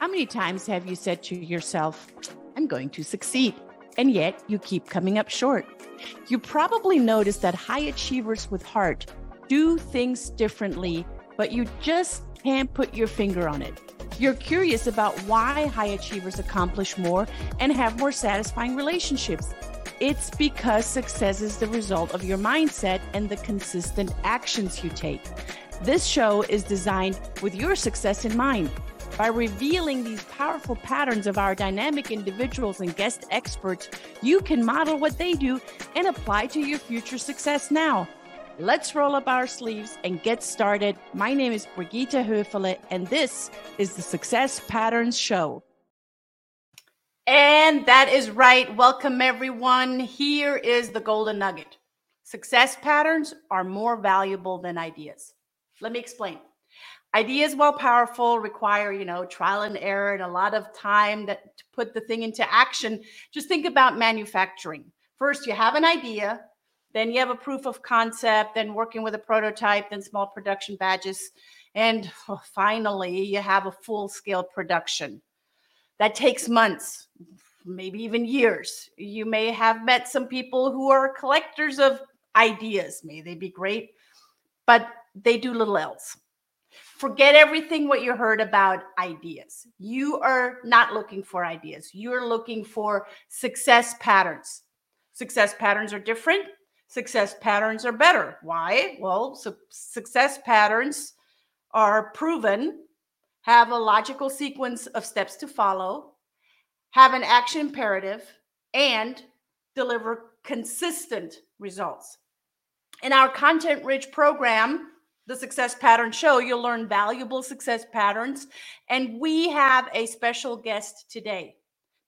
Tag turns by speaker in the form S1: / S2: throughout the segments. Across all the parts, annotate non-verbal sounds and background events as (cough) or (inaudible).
S1: How many times have you said to yourself, I'm going to succeed? And yet you keep coming up short. You probably noticed that high achievers with heart do things differently, but you just can't put your finger on it. You're curious about why high achievers accomplish more and have more satisfying relationships. It's because success is the result of your mindset and the consistent actions you take. This show is designed with your success in mind. By revealing these powerful patterns of our dynamic individuals and guest experts, you can model what they do and apply to your future success now. Let's roll up our sleeves and get started. My name is Brigitte Höfele, and this is the Success Patterns Show. And that is right. Welcome, everyone. Here is the golden nugget success patterns are more valuable than ideas. Let me explain ideas while powerful require you know trial and error and a lot of time that to put the thing into action. Just think about manufacturing. First you have an idea then you have a proof of concept then working with a prototype then small production batches and oh, finally you have a full scale production. That takes months maybe even years. You may have met some people who are collectors of ideas. May they be great but they do little else forget everything what you heard about ideas. You are not looking for ideas. You're looking for success patterns. Success patterns are different. Success patterns are better. Why? Well, su- success patterns are proven, have a logical sequence of steps to follow, have an action imperative, and deliver consistent results. In our content rich program, the Success Pattern Show, you'll learn valuable success patterns. And we have a special guest today.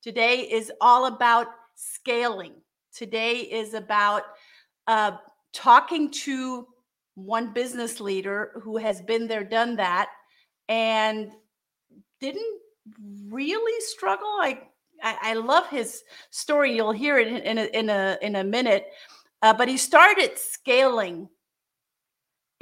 S1: Today is all about scaling. Today is about uh, talking to one business leader who has been there, done that, and didn't really struggle. I I, I love his story. You'll hear it in, a in a in a minute. Uh, but he started scaling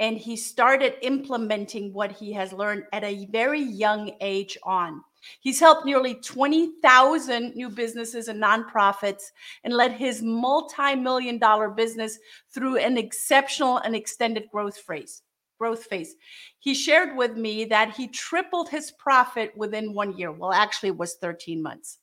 S1: and he started implementing what he has learned at a very young age on. He's helped nearly 20,000 new businesses and nonprofits and led his multi million dollar business through an exceptional and extended growth phase. Growth phase. He shared with me that he tripled his profit within one year. Well, actually, it was 13 months.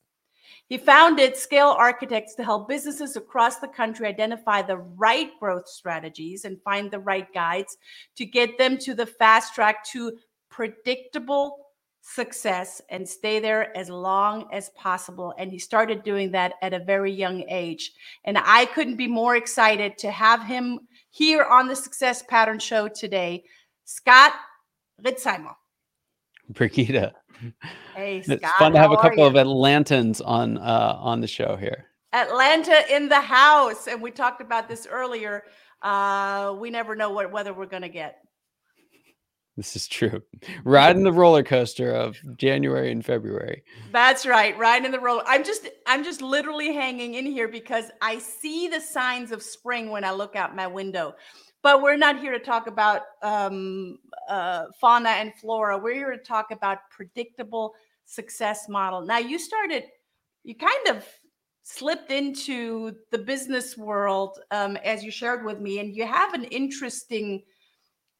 S1: He founded Scale Architects to help businesses across the country identify the right growth strategies and find the right guides to get them to the fast track to predictable success and stay there as long as possible. And he started doing that at a very young age. And I couldn't be more excited to have him here on the Success Pattern Show today. Scott Ritzheimer.
S2: Brigitte.
S1: Hey, Scott,
S2: it's fun to have a couple of Atlantans on uh, on the show here.
S1: Atlanta in the house, and we talked about this earlier. Uh, we never know what weather we're going to get.
S2: This is true. Riding the roller coaster of January and February.
S1: That's right. Riding the roller. I'm just I'm just literally hanging in here because I see the signs of spring when I look out my window. But we're not here to talk about um, uh, fauna and flora. We're here to talk about predictable success model. Now, you started, you kind of slipped into the business world um, as you shared with me, and you have an interesting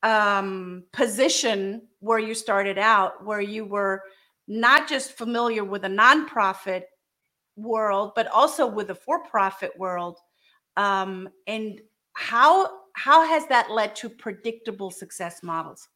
S1: um, position where you started out, where you were not just familiar with a nonprofit world, but also with the for-profit world. Um, and how how has that led to predictable success models?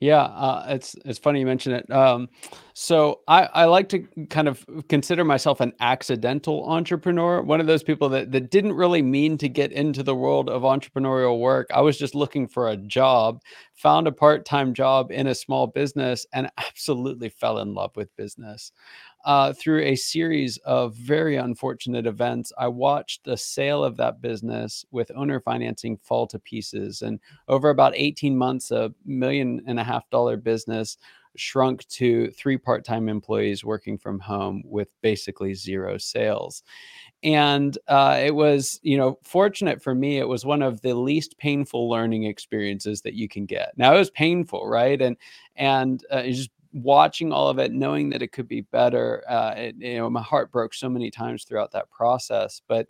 S2: Yeah, uh, it's it's funny you mention it. Um, so I, I like to kind of consider myself an accidental entrepreneur, one of those people that that didn't really mean to get into the world of entrepreneurial work. I was just looking for a job, found a part time job in a small business, and (laughs) absolutely fell in love with business uh, through a series of very unfortunate events, I watched the sale of that business with owner financing fall to pieces. And over about 18 months, a million and a half dollar business shrunk to three part time employees working from home with basically zero sales. And uh, it was, you know, fortunate for me, it was one of the least painful learning experiences that you can get. Now it was painful, right? And and uh, it just watching all of it, knowing that it could be better, uh, it, you know, my heart broke so many times throughout that process. But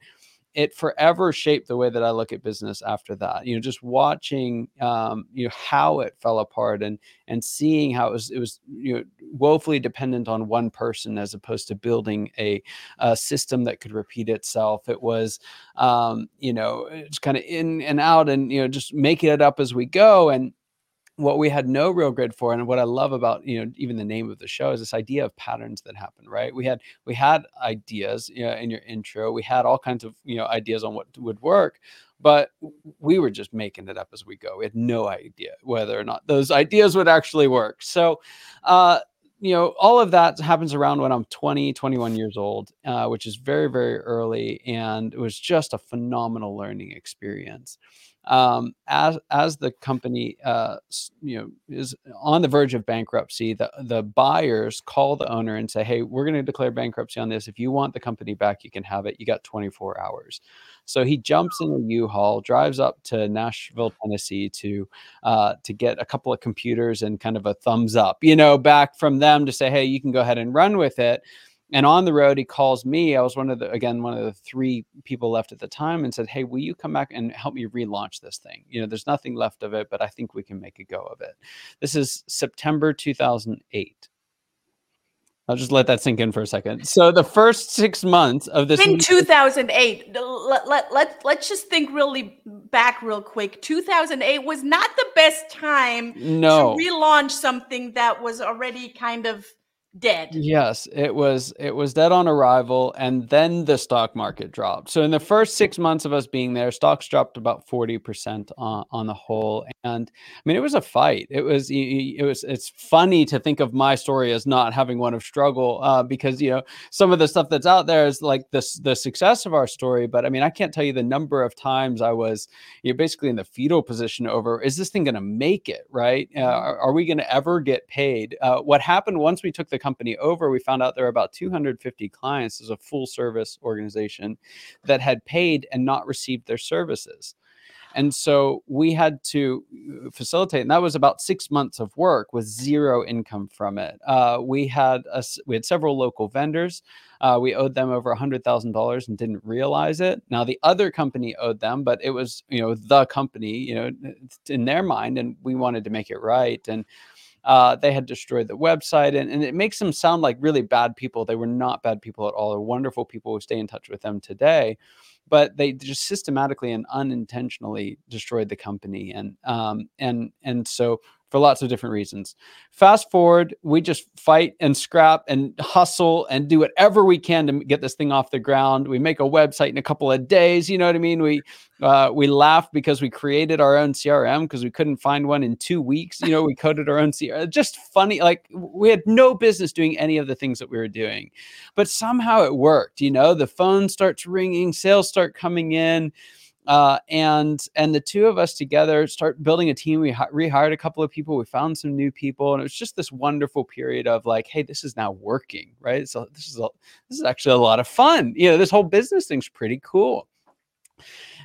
S2: it forever shaped the way that I look at business after that. You know, just watching, um, you know, how it fell apart and and seeing how it was it was you know woefully dependent on one person as opposed to building a, a system that could repeat itself. It was, um, you know, it's kind of in and out, and you know, just making it up as we go and what we had no real grid for and what i love about you know even the name of the show is this idea of patterns that happen right? We had we had ideas you know, in your intro we had all kinds of you know ideas on what would work but we were just making it up as we go. We had no idea whether or not those ideas would actually work. So uh you know all of that happens around when i'm 20 21 years old uh, which is very very early and it was just a phenomenal learning experience um, as as the company uh, you know is on the verge of bankruptcy, the the buyers call the owner and say, "Hey, we're going to declare bankruptcy on this. If you want the company back, you can have it. You got 24 hours." So he jumps in a U-Haul, drives up to Nashville, Tennessee, to uh, to get a couple of computers and kind of a thumbs up, you know, back from them to say, "Hey, you can go ahead and run with it." And on the road he calls me i was one of the again one of the three people left at the time and said hey will you come back and help me relaunch this thing you know there's nothing left of it but i think we can make a go of it this is september 2008 I'll just let that sink in for a second. So the first six months of this
S1: in 2008, let, let, let, let's just think really back real quick. 2008 was not the best time
S2: no.
S1: to relaunch something that was already kind of dead.
S2: Yes, it was it was dead on arrival and then the stock market dropped. So in the first 6 months of us being there, stocks dropped about 40% on, on the whole and I mean it was a fight. It was it was it's funny to think of my story as not having one of struggle uh, because you know some of the stuff that's out there is like this the success of our story, but I mean I can't tell you the number of times I was you know basically in the fetal position over is this thing going to make it, right? Uh, mm-hmm. are, are, we going to ever get paid? Uh, what happened once we took the company over, we found out there were about 250 clients as a full service organization that had paid and not received their services. And so we had to uh, facilitate, and that was about six months of work with zero income from it. Uh, we had a, we had several local vendors. Uh, we owed them over hundred thousand dollars and didn't realize it. Now the other company owed them, but it was you know the company, you know, in their mind, and we wanted to make it right. And uh, they had destroyed the website, and, and it makes them sound like really bad people. They were not bad people at all. They're wonderful people who stay in touch with them today, but they just systematically and unintentionally destroyed the company. And um, and and so for lots of different reasons. Fast forward, we just fight and scrap and hustle and do whatever we can to get this thing off the ground. We make a website in a couple of days. You know what I mean? We uh, we laugh because we created our own CRM because we couldn't find one in two weeks. You know, we coded our own CRM. Just funny. Like we had no business doing any of the things that we were doing, but somehow it worked. You know, the phone starts ringing, sales start coming in uh, and and the two of us together start building a team. We hi- rehired a couple of people. We found some new people, and it was just this wonderful period of like, hey, this is now working, right? So this is a, this is actually a lot of fun. You know, this whole business thing's pretty cool.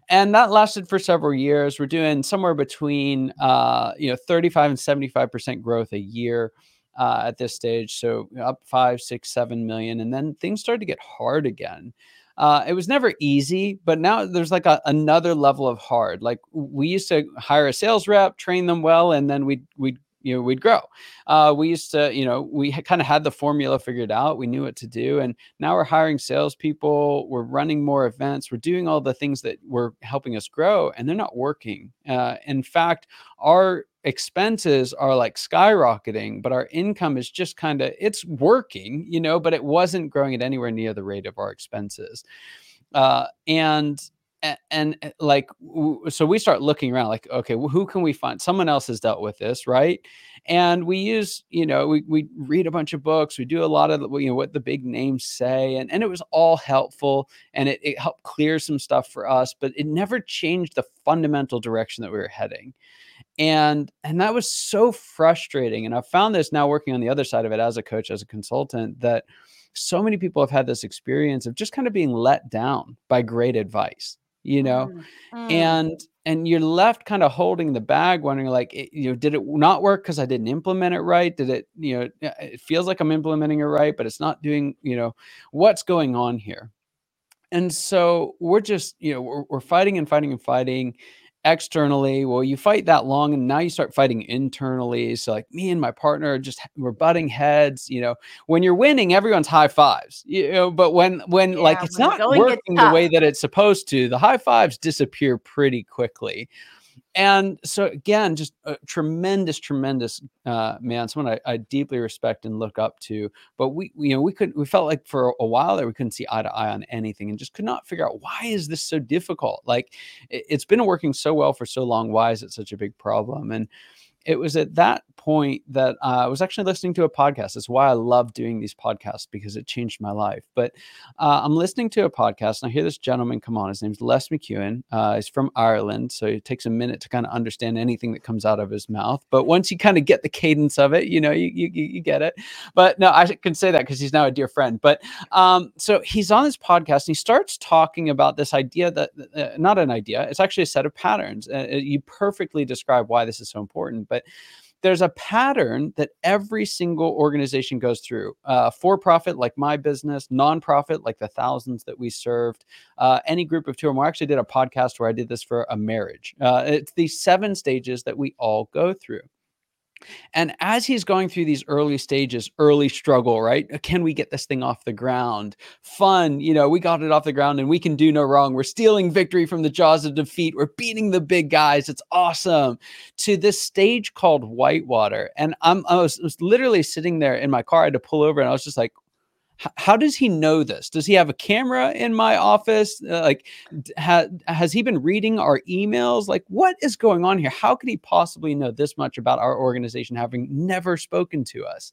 S2: And that lasted for several years. We're doing somewhere between uh, you know 35 and 75 percent growth a year. Uh, at this stage, so up five, six, seven million, and then things started to get hard again. Uh, it was never easy, but now there's like a, another level of hard. Like we used to hire a sales rep, train them well, and then we'd we'd you know we'd grow. Uh, we used to you know we kind of had the formula figured out. We knew what to do, and now we're hiring salespeople. We're running more events. We're doing all the things that were helping us grow, and they're not working. Uh, in fact, our expenses are like skyrocketing but our income is just kind of it's working you know but it wasn't growing at anywhere near the rate of our expenses. Uh, and and, eh, like so we start looking around like okay who can we find? Someone else has dealt with this right? And we use you know we, we read a bunch of books we do a lot of you know what the big names say and, and it was all helpful and it, it helped clear some stuff for us but it never changed the fundamental direction that we were heading and and that was so frustrating and i found this now working on the other side of it as a coach as a consultant that so many people have had this experience of just kind of being let down by great advice you know?
S1: Mm, mm.
S2: and and you're left kind of holding the bag wondering like it, you know did it not work because i didn't implement it right? Did it you know it feels like i'm implementing it right but it's not doing you know what's going on here? And so we're just you know we're, we're fighting and fighting and fighting externally well you fight that long and now you start fighting internally so like me and my partner are just we're butting heads you know when you're winning everyone's high fives you know but when when like it's
S1: when
S2: not working the way that it's supposed to the high fives disappear pretty quickly and so again just a tremendous tremendous uh man someone I, I deeply respect and look up to but we you know we could we felt like for a while there we couldn't see eye to eye on anything and just could not figure out why is this so difficult? Like it, it's been working so well for so long why is it such a big problem? And it was at that point that uh, I was actually listening to a podcast. That's why I love doing these podcasts because it changed my life. But uh, I'm listening to a podcast and I hear this gentleman come on. His name's Les McKeown. Uh, he's from Ireland, so it takes a minute to kind of understand anything that comes out of his mouth. But once you kind of get the cadence of it, you know, you you, you get it. But no, I can say that because he's now a dear friend. But um, so he's on this podcast and he starts talking about this idea that uh, not an idea, it's actually a set of patterns. Uh, uh, you perfectly describe why this is so important. But there's a pattern that every single organization goes through uh, for profit like my business nonprofit like the thousands that we served uh, any group of two or more. I actually did a podcast where i did this for a marriage. Uh, it's these seven stages that we all go through and as he's going through these early stages, early struggle, right? Uh, Can we get this thing off the ground? Fun, you know, we got it off the ground and we can do no wrong. We're stealing victory from the jaws of defeat. We're beating the big guys. It's awesome. To this stage called Whitewater. And I'm, I was, was literally sitting there in my car. I had to pull over and I was just like, "H- how does he know this? Does he have a camera in my office? Uh, like, ha- has he been reading our emails? Like, what is going on here? How could he possibly know this much about our organization, having never spoken to us?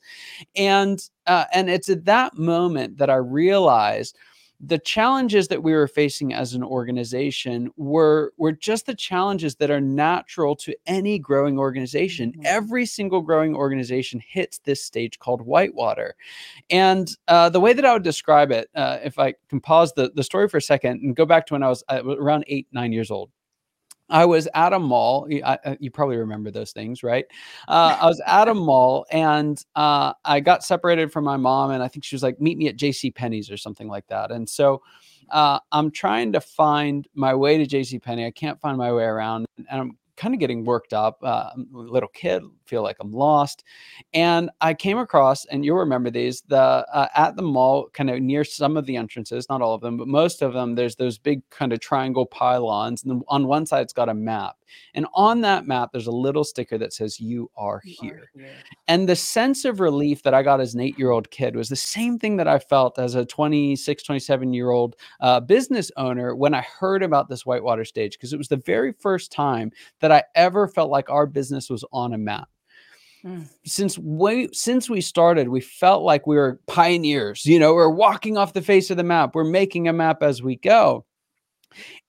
S2: And uh, and it's at that moment that I realized the challenges that we were facing as an organization were were just the challenges that are natural to any growing organization.
S1: Mhm.
S2: Every single growing organization hits this stage called whitewater. And uh, the way that I would describe it, uh, if I can pause the, the story for a second and go back to when I was uh, around eight, nine years old. I was at a mall. I- I- you probably remember those things, right? Uh, I was at a (laughs) mall and uh, I got separated from my mom, and I think she was like, "Meet me at J.C. Penney's or something like that." And so uh, I'm trying to find my way to J.C. Penney. I can't find my way around, and I'm kind of getting worked up. Uh, little kid, feel like I'm lost, and I came across, and you'll remember these, the uh, at the mall, kind of near some of the entrances, not all of them, but most of them. There's those big kind of triangle pylons, and on one side it's got a map, and on that map there's a little sticker that says "You are
S1: You are
S2: here."
S1: here.
S2: And the sense of relief that I got as an eight year old kid was the same thing that I felt as a 26, 27 year old uh, business owner when I heard about this whitewater stage, because it was the very first time that I ever felt like our business was on a map. Since we since we started, we felt like we were pioneers. You know, we're walking off the face of the map. We're making a map as we go.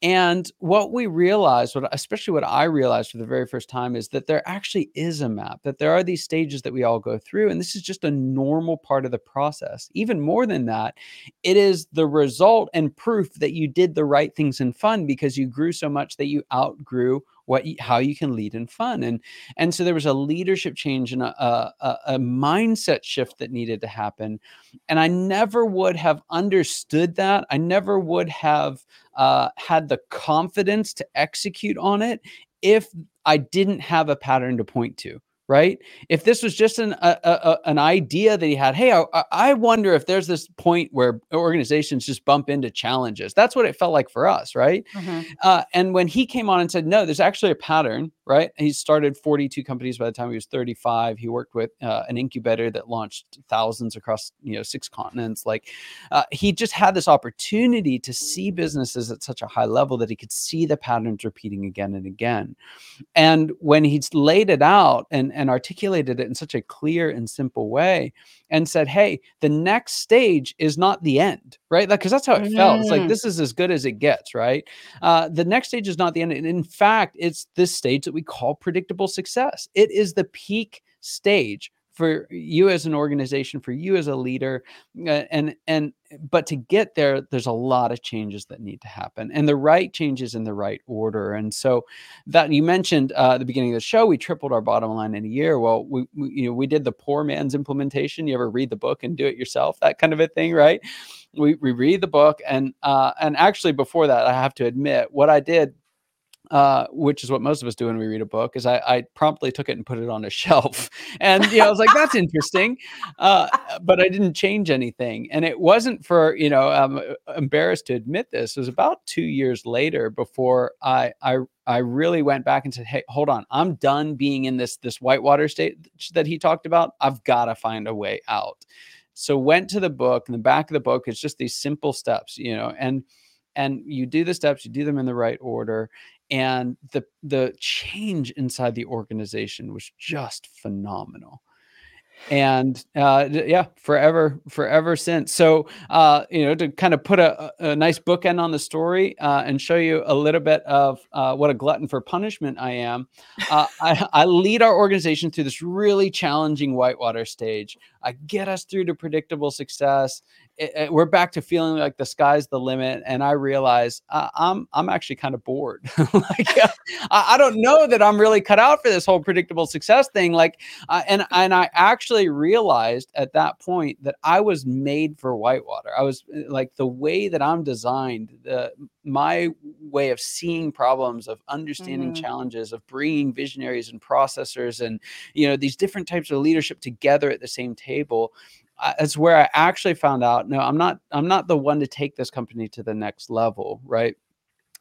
S2: And what we realized, what especially what I realized for the very first time, is that there actually is a map, that there are these stages that we all go through. And this is just a normal part of the process. Even more than that, it is the result and proof that you did the right things in fun because you grew so much that you outgrew what how you can lead in fun and and so there was a leadership change and a, a, a mindset shift that needed to happen and i never would have understood that i never would have uh, had the confidence to execute on it if I didn't have a pattern to point to. Right. If this was just an a, a, an idea that he had, hey, I, I- wonder if there's this point where organizations just bump into challenges. That's what it felt like for us, right?
S1: Mhm.
S2: Uh, and when he came on and said, no, there's actually a pattern, right? He started 42 companies by the time he was 35. He worked with uh, an incubator that launched thousands across, you know, six continents. Like uh, he just had this opportunity to see businesses at such a high level that he could see the patterns repeating again and again. And when he's laid it out and, and articulated it in such a clear and simple way and said, hey, the next stage is not the end, right? Like, because that's how it felt. It's like,
S1: Mm.
S2: this is as good as it gets, right? Uh, the next stage is not the end. And in fact, it's this stage that we call predictable success. It is the peak stage for you as an organization, for you as a leader, uh, and and but to get there, there's a lot of changes that need to happen, and the right changes in the right order. And so that you mentioned uh, at the beginning of the show, we tripled our bottom line in a year. Well, we, we you know we did the poor man's implementation. You ever read the book and do it yourself? That kind of a thing, right? We we read the book, and uh, and actually before that, I have to admit what I did uh, which is what most of us do when we read a book, is I, I promptly took it and put it on a (laughs) shelf. And you know, I was like, that's interesting. Uh, but I didn't change anything. And it wasn't for, you know, I'm uh, embarrassed to admit this. It was about two years later before I I I really went back and said, hey, hold on, I'm done being in this this whitewater state that he talked about. I've got to find a way out. So went to the book, and the back of the book is just these simple steps, you know, and and you do the steps, you do them in the right order, and the the change inside the organization was just phenomenal and uh, yeah, forever, forever since. So, uh, you know, to kind of put a, a nice bookend on the story uh, and show you a little bit of uh, what a glutton for punishment I am, uh, (laughs) I, I, lead our organization through this really challenging whitewater stage. I get us through to predictable success. It, it, we're back to feeling like the sky's the limit, and I realize uh, I'm I'm actually kind of bored. (laughs) like I, I, don't know that I'm really cut out for this whole predictable success thing. Like, and (laughs) and I actually realized at that point that I was made for whitewater. I was eh, like the way that I'm designed, the my way of seeing problems, of understanding mm-hmm. challenges, of bringing visionaries and processors and you know these different types of leadership together at the same table. It's where I actually found out. No, I'm not. I'm not the one to take this company to the next level, right?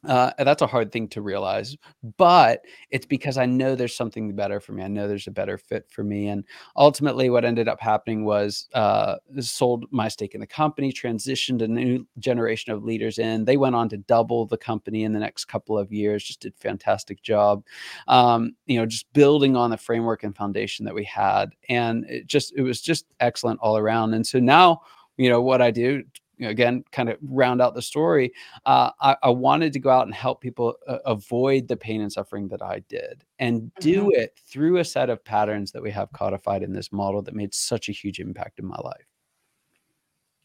S2: Uh, that's a hard thing to realize, but it's because I know there's something better for me. I know there's a better fit for me. And ultimately, what ended up happening was uh, sold my stake in the company, transitioned a new generation of leaders in. They went on to double the company in the next couple of years. Just did fantastic job. Um, you know, just building on the framework and foundation that we had, and it just it was just excellent all around. And so now, you know, what I do again kind of round out the story uh, I, I, wanted to go out and help people uh, avoid the pain and suffering that i did and do mm-hmm. it through a set of patterns that we have codified in this model that made such a huge impact in my life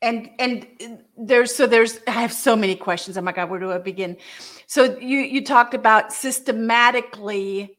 S1: and and uh, there's so there's i have so many questions oh my god where do i begin so you you talked about systematically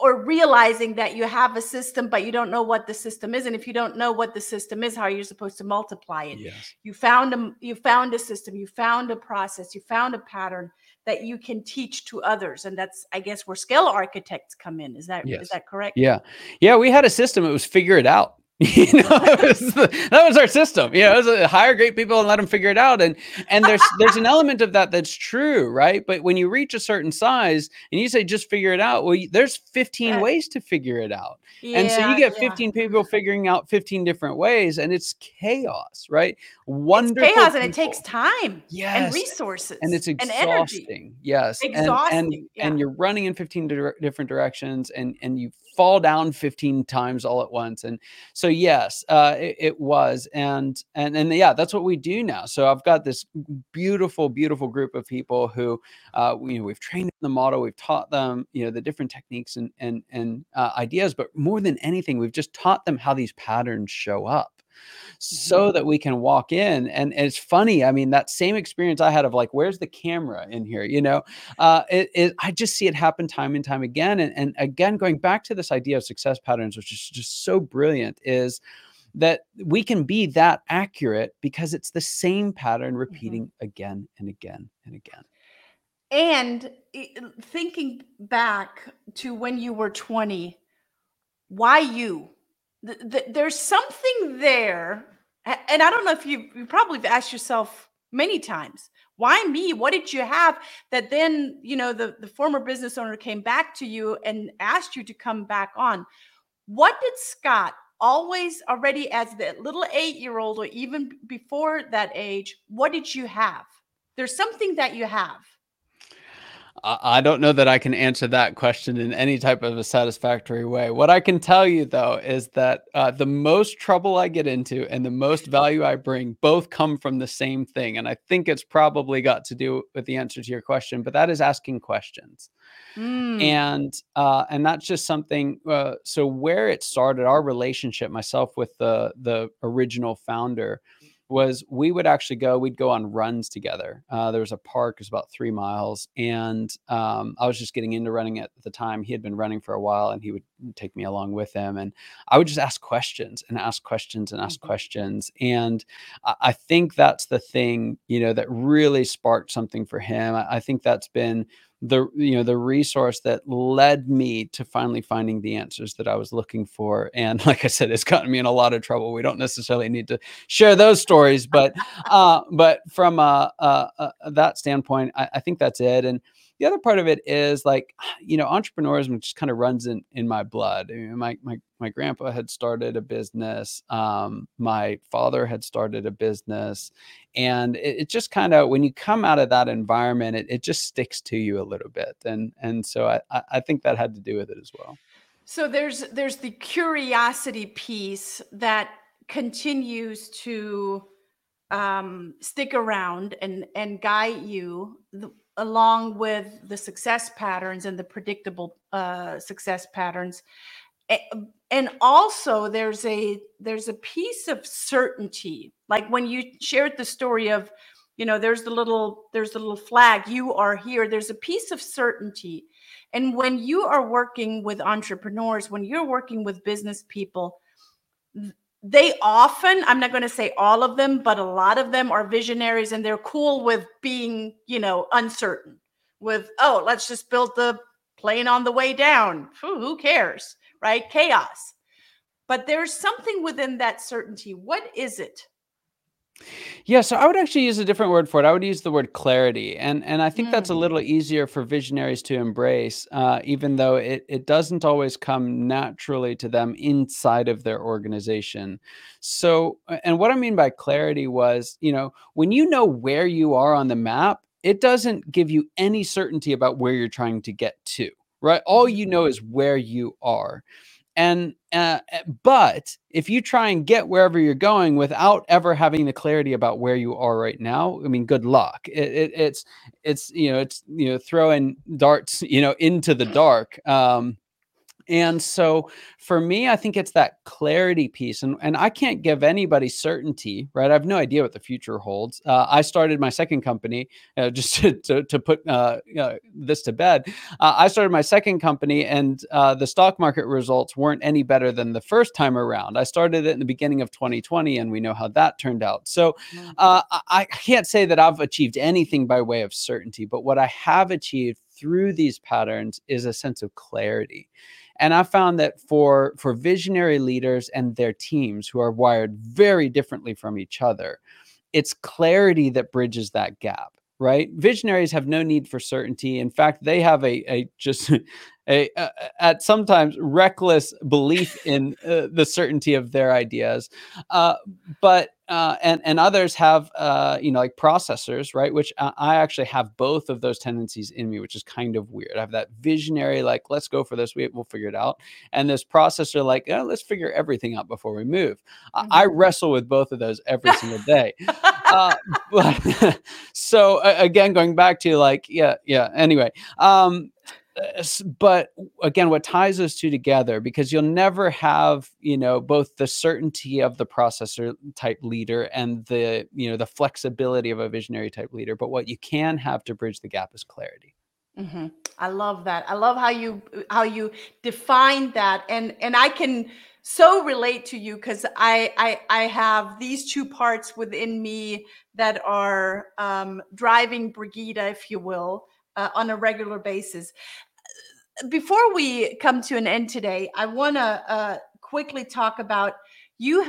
S1: or realizing that you have a system but you don't know what the system is and if you don't know what the system is how are you supposed to multiply it? Yes. you found a you found a system you found a process you found a pattern that you can teach to others and that's i guess where scale architects come in. Is that yes. is that correct?
S2: Yeah. Yeah we had a system it was figure it out (laughs) you know that was, the, that was our system you know it was a, hire great people and let them figure it out and and there's there's an element of that that's true right but when you reach a certain size and you say just figure it out well there's 15 yeah. ways to figure it out yeah, and so you get 15 yeah. people figuring out 15 different ways and it's chaos right wonderful
S1: it's chaos people. and it takes time yes. and resources
S2: and it's exhausting and yes exhausting and, and, and, you're running in 15 di- different directions and and you fall down 15 times all at once and so yes uh, it, it, was and and and yeah that's what we do now. So i've got this beautiful beautiful group of people who uh, you know we've trained the model we've taught them you know the different techniques and and and uh, ideas but more than anything we've just taught them how these patterns show up so mm-hmm. that we can walk in. And, it's funny. I mean, that same experience I had of like, where's the camera in here? You know, uh, it, it, I just see it happen time and time again. And, and again, going back to this idea of success patterns, which is just so brilliant, is that we can be that accurate because it's the same pattern mm-hmm. repeating mm-hmm. again and again and again.
S1: And thinking back to when you were 20, why you? Th- th- there's something there and i don't know if you you probably asked yourself many times why me? What did you have? that then you know the the former business owner came back to you and asked you to come back on. What did scott always already as the little eight year old or even before that age what did you have? There's something that you have
S2: I don't know that I can answer that question in any type of a satisfactory way. What I can tell you though is that uh, the most trouble I get into and the most value I bring both come from the same thing. And I think it's probably got to do with the answer to your question, but that is asking questions.
S1: Mm.
S2: And uh, and that's just something. Uh, so where it started, our relationship, myself with the the original founder, was we would actually go we'd go on runs together. Uh, there was a park it was about three miles and um, i was just getting into running at the time. He had been running for a while and he would take me along with him and i would just ask questions and ask questions and ask
S1: Mhm.
S2: questions and I, I think that's the thing you know that really sparked something for him. I, I think that's been the you know the resource that led me to finally finding the answers that I was looking for and (laughs) like I said it's gotten me in a lot of trouble. We don't necessarily need to share those stories but uh but from uh, uh, uh that standpoint I, I think that's it and the other part of it is like (sighs) you know entrepreneurship just kind of runs in in my blood. I mean, my my my grandpa had started a business um my father had started a business and it, it just kind of when you come out of that environment it, it just sticks to you a little bit and and so I, I think that had to do with it as well.
S1: So there's there's the curiosity piece that continues to um, stick around and and guide you th- along with the success patterns and the predictable uh, success patterns. And also there's a there's a piece of certainty. Like when you shared the story of, you know, there's the little there's the little flag, you are here. There's a piece of certainty. And when you are working with entrepreneurs, when you're working with business people, they often, I'm not going to say all of them, but a lot of them are visionaries and they're cool with being, you know, uncertain. With, oh, let's just build the plane on the way down. Who cares? Right? Chaos. But there's something within that certainty. What is it?
S2: Yeah, so I would actually use a different word for it. I would use the word clarity, and and I think that's a
S1: Mm,
S2: little easier for visionaries to embrace, uh, even though it it doesn't always come naturally to them inside of their organization. So, a- and what I mean by clarity was, you know, when you know where you are on the map, it doesn't give you any certainty about where you're trying to get to, right? All you know is where you are. And uh, but if you try and get wherever you're going without ever having the clarity about where you are right now, I mean, good luck. It, it, it's it's you know it's you know throwing darts (laughs) you know into the dark. Um, and so for me, I think it's that clarity piece. And, and I can't give anybody certainty, right? I have no idea what the future holds. Uh, I started my second company, uh, (laughs) just to, to, to put uh, uh, this to bed. Uh, I started my second company, and uh, the stock market results weren't any better than the first time around. I started it in the beginning of 2020, and we know how that turned out. So
S1: mm,
S2: uh, I can't say that I've achieved anything by way of certainty, but what I have achieved through these patterns is a sense of clarity and I found that for for visionary leaders and their teams who are wired very differently from each other, it's clarity that bridges that gap, right? Visionaries have no need for certainty. In fact, they have a a just (laughs) a, a at sometimes reckless belief in uh, the certainty of their ideas. Uh, but uh, and and others have uh, you know like processors, right? Which I, actually have both of those tendencies in me, which is kind of weird. I have that visionary, like let's go for this, we we'll figure it out, and this processor, like yeah, let's figure everything out before we move. I, I
S1: mhm.
S2: wrestle with both of those every (laughs) single day. Uh, but (laughs) so again, going back to like yeah yeah. Anyway, um, but again what ties those two together because you'll never have you know both the certainty of the processor type leader and the you know the flexibility of a visionary type leader but what you can have to bridge the gap is clarity
S1: Mhm. I love that. I love how you how you define that, and and I can so relate to you because I, I I have these two parts within me that are um, driving Brigida, if you will, uh, on a regular basis. Before we come to an end today, I want to uh, quickly talk about you.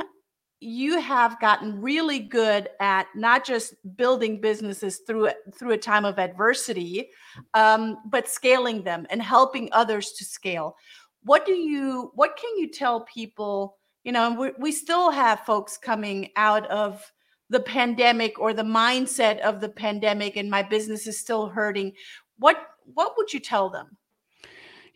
S1: You have gotten really good at not just building businesses through through a time of adversity, um, but scaling them and helping others to scale. What do you? What can you tell people? You know, we, we still have folks coming out of the pandemic or the mindset of the pandemic, and my business is still hurting. What what would you tell them?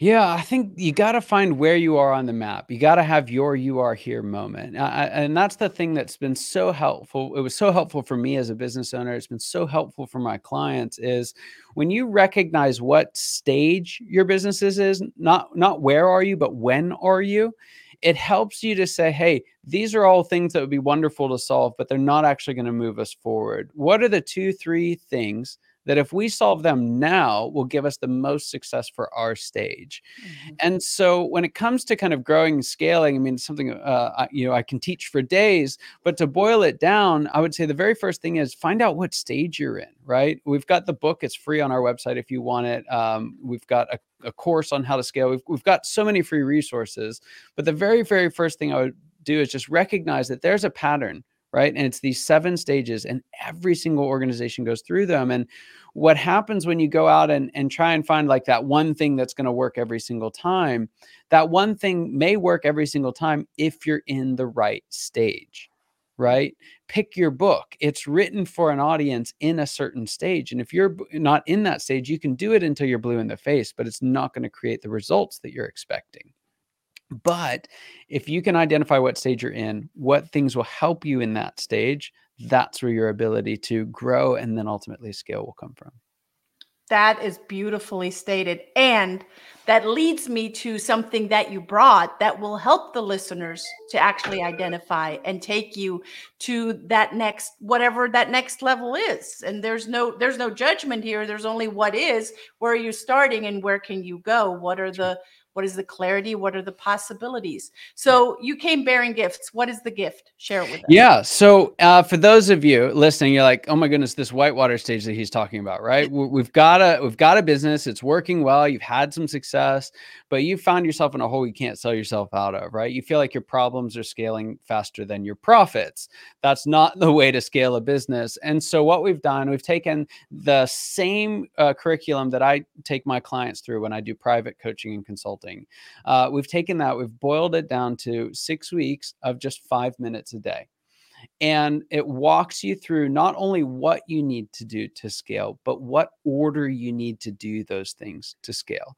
S2: Yeah, I think you got to find where you are on the map. You got to have your "you are here" moment, uh, and that's the thing that's been so helpful. It was so helpful for me as a business owner. It's been so helpful for my clients. Is when you recognize what stage your business is, is not not where are you, but when are you. It helps you to say, "Hey, these are all things that would be wonderful to solve, but they're not actually going to move us forward. What are the two, three things?" That if we solve them now will give us the most success for our stage. Mm-hmm. And so when it comes to kind of growing and scaling, I mean, something uh, I, you know I can teach for days, but to boil it down, I would say the very first thing is find out what stage you're in. Right? We've got the book; it's free on our website if you want it. Um, we've got a, a course on how to scale. We've we've got so many free resources. But the very very first thing I would do is just recognize that there's a pattern right? And it's these seven stages, and every single organization goes through them. And what happens when you go out and, and try and find like that one thing that's going to work every single time, that one thing may work every single time if you're in the right stage, right? Pick your book. It's written for an audience in a certain stage. And if you're not in that stage, you can do it until you're blue in the face, but it's not going to create the results that you're expecting. But if you can identify what stage you're in, what things will help you in that stage, that's where your ability to grow and then ultimately scale will come from.
S1: That is beautifully stated. And that leads me to something that you brought that will help the listeners to actually identify and take you to that next whatever that next level is. And there's no there's no judgment here. There's only what is, where are you starting and where can you go? What are the what is the clarity? What are the possibilities? So you came bearing gifts. What is the gift? Share it with us.
S2: Yeah. So uh, for those of you listening, you're like, oh my goodness, this whitewater stage that he's talking about, right? We've got a we've got a business. It's working well. You've had some success, but you found yourself in a hole you can't sell yourself out of, right? You feel like your problems are scaling faster than your profits. That's not the way to scale a business. And so what we've done, we've taken the same uh, curriculum that I take my clients through when I do private coaching and consulting consulting. Uh, we've taken that, we've boiled it down to six weeks of just five minutes a day. And it walks you through not only what you need to do to scale, but what order you need to do those things to scale.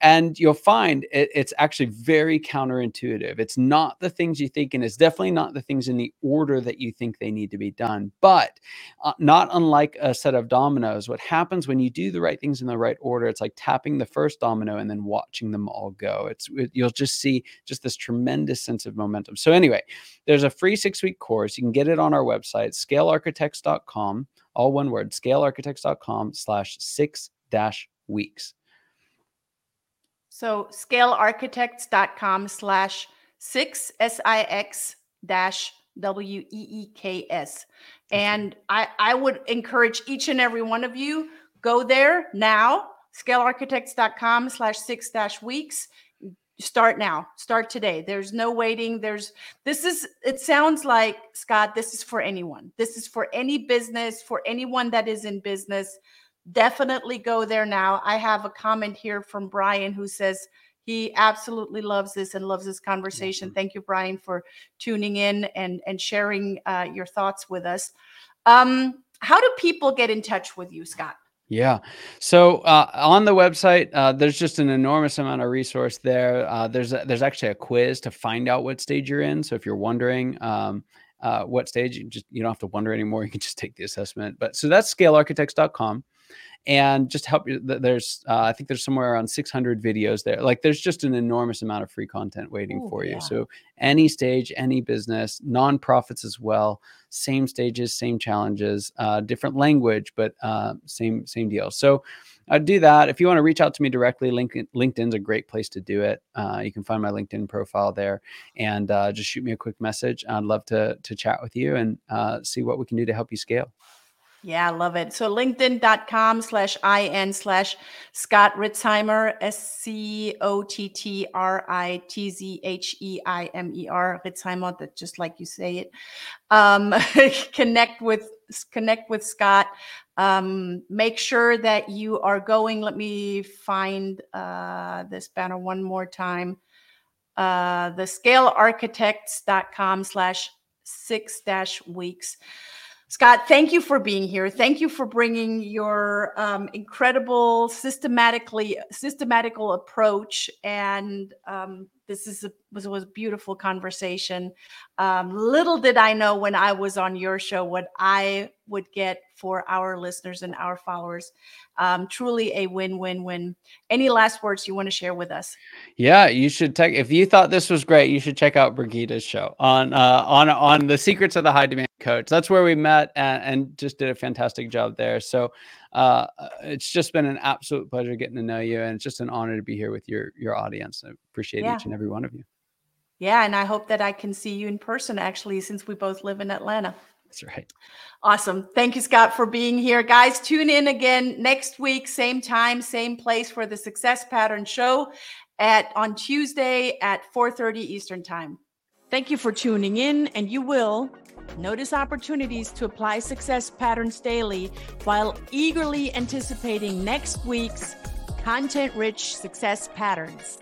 S2: And you'll find it, it's actually very counterintuitive. It's not the things you think, and it's definitely not the things in the order that you think they need to be done. But uh, not unlike a set of dominoes, what happens when you do the right things in the right order, it's like tapping the first domino and then watching them all go. It's it, you'll just see just this tremendous sense of momentum. So anyway, there's a free six week course. You can get it on our website, scalearchitects.com, all one word, scalearchitects.com slash six dash weeks.
S1: So scalearchitects.com slash six S I X dash W E E K S. And I, I would encourage each and every one of you go there now, scalearchitects.com slash six dash weeks start now start today. There's no waiting. There's this is it sounds like scott this is for anyone. This is for any business for anyone that is in business. Definitely go there now. I have a comment here from brian who says he absolutely loves this and loves this conversation. Thank you brian for tuning in and and sharing uh, your thoughts with us. Um, how do people get in touch with you scott
S2: yeah. So uh, on the website, uh, there's just an enormous amount of resource there. Uh, there's a, there's actually a quiz to find out what stage you're in. So if you're wondering um, uh, what stage, you just you don't have to wonder anymore. (laughs) You can just take the assessment. But so that's scalearchitects.com and just help you there's uh, i think there's somewhere around 600 videos there like there's just an enormous amount of free content waiting Ooh, for you yeah. so any stage any business nonprofits as well same stages same challenges uh, different language but uh, same same deal so I'd do that. If you want to reach out to me directly, LinkedIn, LinkedIn's a great place to do it. Uh, you can find my LinkedIn profile there and uh, just shoot me a quick message. I'd love to, to chat with you and uh, see what we can do to help you scale.
S1: Yeah, I love it. So linkedin.com slash IN slash Scott Ritzheimer, S C O T T R I T Z H E I M E R, Ritzheimer, that just like you say it. Um, (laughs) connect with connect with Scott. Um, make sure that you are going. Let me find uh, this banner one more time. Uh, the scalearchitects.com slash six dash weeks Scott, thank you for being here. Thank you for bringing your um, incredible, systematically systematical approach. And um, this is a, was, was a beautiful conversation. Um, little did I know when I was on your show what I would get for our listeners and our followers. Um, truly a win-win-win. Any last words you want to share with us?
S2: Yeah, you should take. If you thought this was great, you should check out Brigida's show on uh, on on the secrets of the high demand coach. That's where we met and, and just did a fantastic job there. So uh, it's just been an absolute pleasure getting to know you, and it's just an honor to be here with your your audience. I appreciate
S1: Yeah.
S2: each and every one of you.
S1: Yeah, and I hope that I can see you in person actually, since we both live in Atlanta.
S2: That's right.
S1: Awesome. Thank you, Scott, for being here. Guys, tune in again next week, same time, same place for the Success Pattern Show at on Tuesday at 4:30 Eastern Time. Thank you for tuning in, and you will notice opportunities to apply success patterns daily while eagerly anticipating next week's content-rich success patterns.